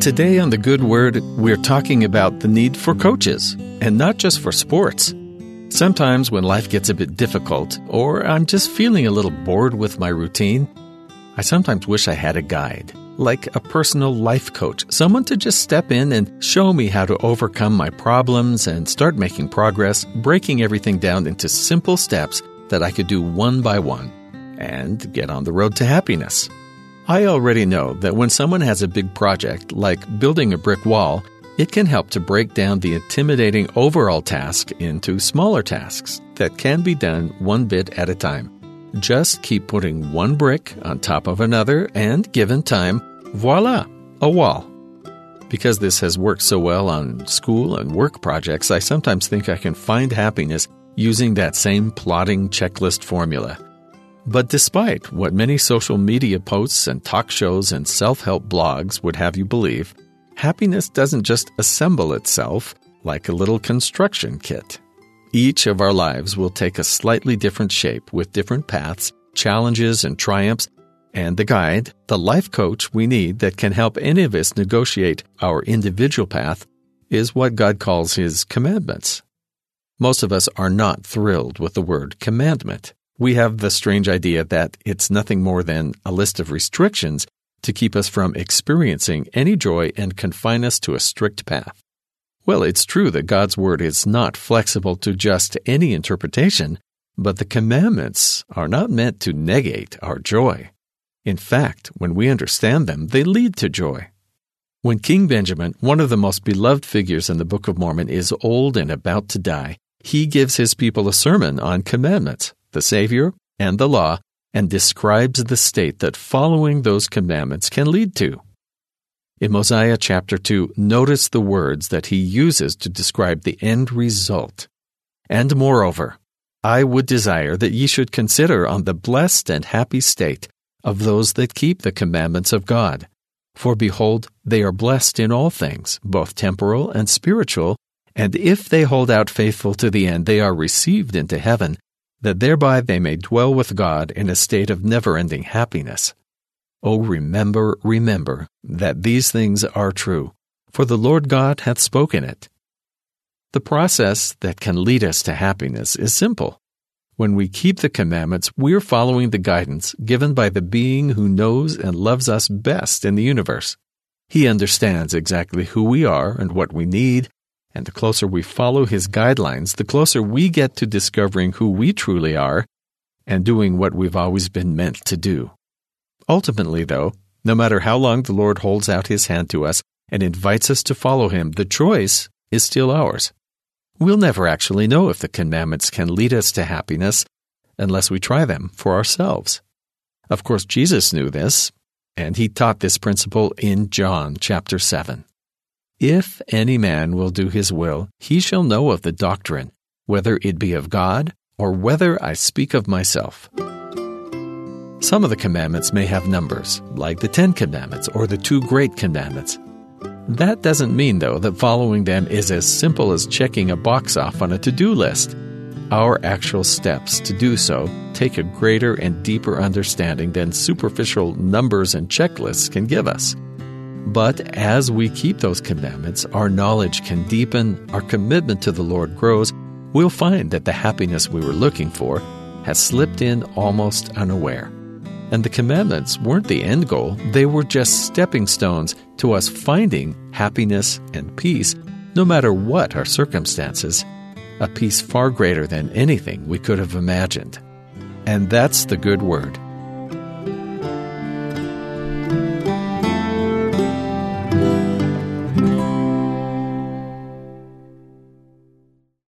Today on The Good Word, we're talking about the need for coaches, and not just for sports. Sometimes when life gets a bit difficult, or I'm just feeling a little bored with my routine, I sometimes wish I had a guide, like a personal life coach, someone to just step in and show me how to overcome my problems and start making progress, breaking everything down into simple steps that I could do one by one and get on the road to happiness. I already know that when someone has a big project, like building a brick wall, it can help to break down the intimidating overall task into smaller tasks that can be done one bit at a time. Just keep putting one brick on top of another, and given time, voila, a wall. Because this has worked so well on school and work projects, I sometimes think I can find happiness using that same plotting checklist formula. But despite what many social media posts and talk shows and self help blogs would have you believe, happiness doesn't just assemble itself like a little construction kit. Each of our lives will take a slightly different shape with different paths, challenges, and triumphs, and the guide, the life coach we need that can help any of us negotiate our individual path, is what God calls His commandments. Most of us are not thrilled with the word commandment we have the strange idea that it's nothing more than a list of restrictions to keep us from experiencing any joy and confine us to a strict path. Well, it's true that God's Word is not flexible to just any interpretation, but the commandments are not meant to negate our joy. In fact, when we understand them, they lead to joy. When King Benjamin, one of the most beloved figures in the Book of Mormon, is old and about to die, he gives his people a sermon on commandments the Savior, and the law, and describes the state that following those commandments can lead to. In Mosiah chapter 2, notice the words that he uses to describe the end result. And moreover, I would desire that ye should consider on the blessed and happy state of those that keep the commandments of God. For behold, they are blessed in all things, both temporal and spiritual, and if they hold out faithful to the end, they are received into heaven that thereby they may dwell with God in a state of never ending happiness. O remember, remember that these things are true, for the Lord God hath spoken it. The process that can lead us to happiness is simple. When we keep the commandments, we're following the guidance given by the being who knows and loves us best in the universe. He understands exactly who we are and what we need and the closer we follow his guidelines, the closer we get to discovering who we truly are and doing what we've always been meant to do. Ultimately, though, no matter how long the Lord holds out his hand to us and invites us to follow him, the choice is still ours. We'll never actually know if the commandments can lead us to happiness unless we try them for ourselves. Of course, Jesus knew this, and he taught this principle in John chapter 7. If any man will do his will, he shall know of the doctrine, whether it be of God or whether I speak of myself. Some of the commandments may have numbers, like the Ten Commandments or the two Great Commandments. That doesn't mean, though, that following them is as simple as checking a box off on a to do list. Our actual steps to do so take a greater and deeper understanding than superficial numbers and checklists can give us. But as we keep those commandments, our knowledge can deepen, our commitment to the Lord grows, we'll find that the happiness we were looking for has slipped in almost unaware. And the commandments weren't the end goal, they were just stepping stones to us finding happiness and peace, no matter what our circumstances, a peace far greater than anything we could have imagined. And that's the good word.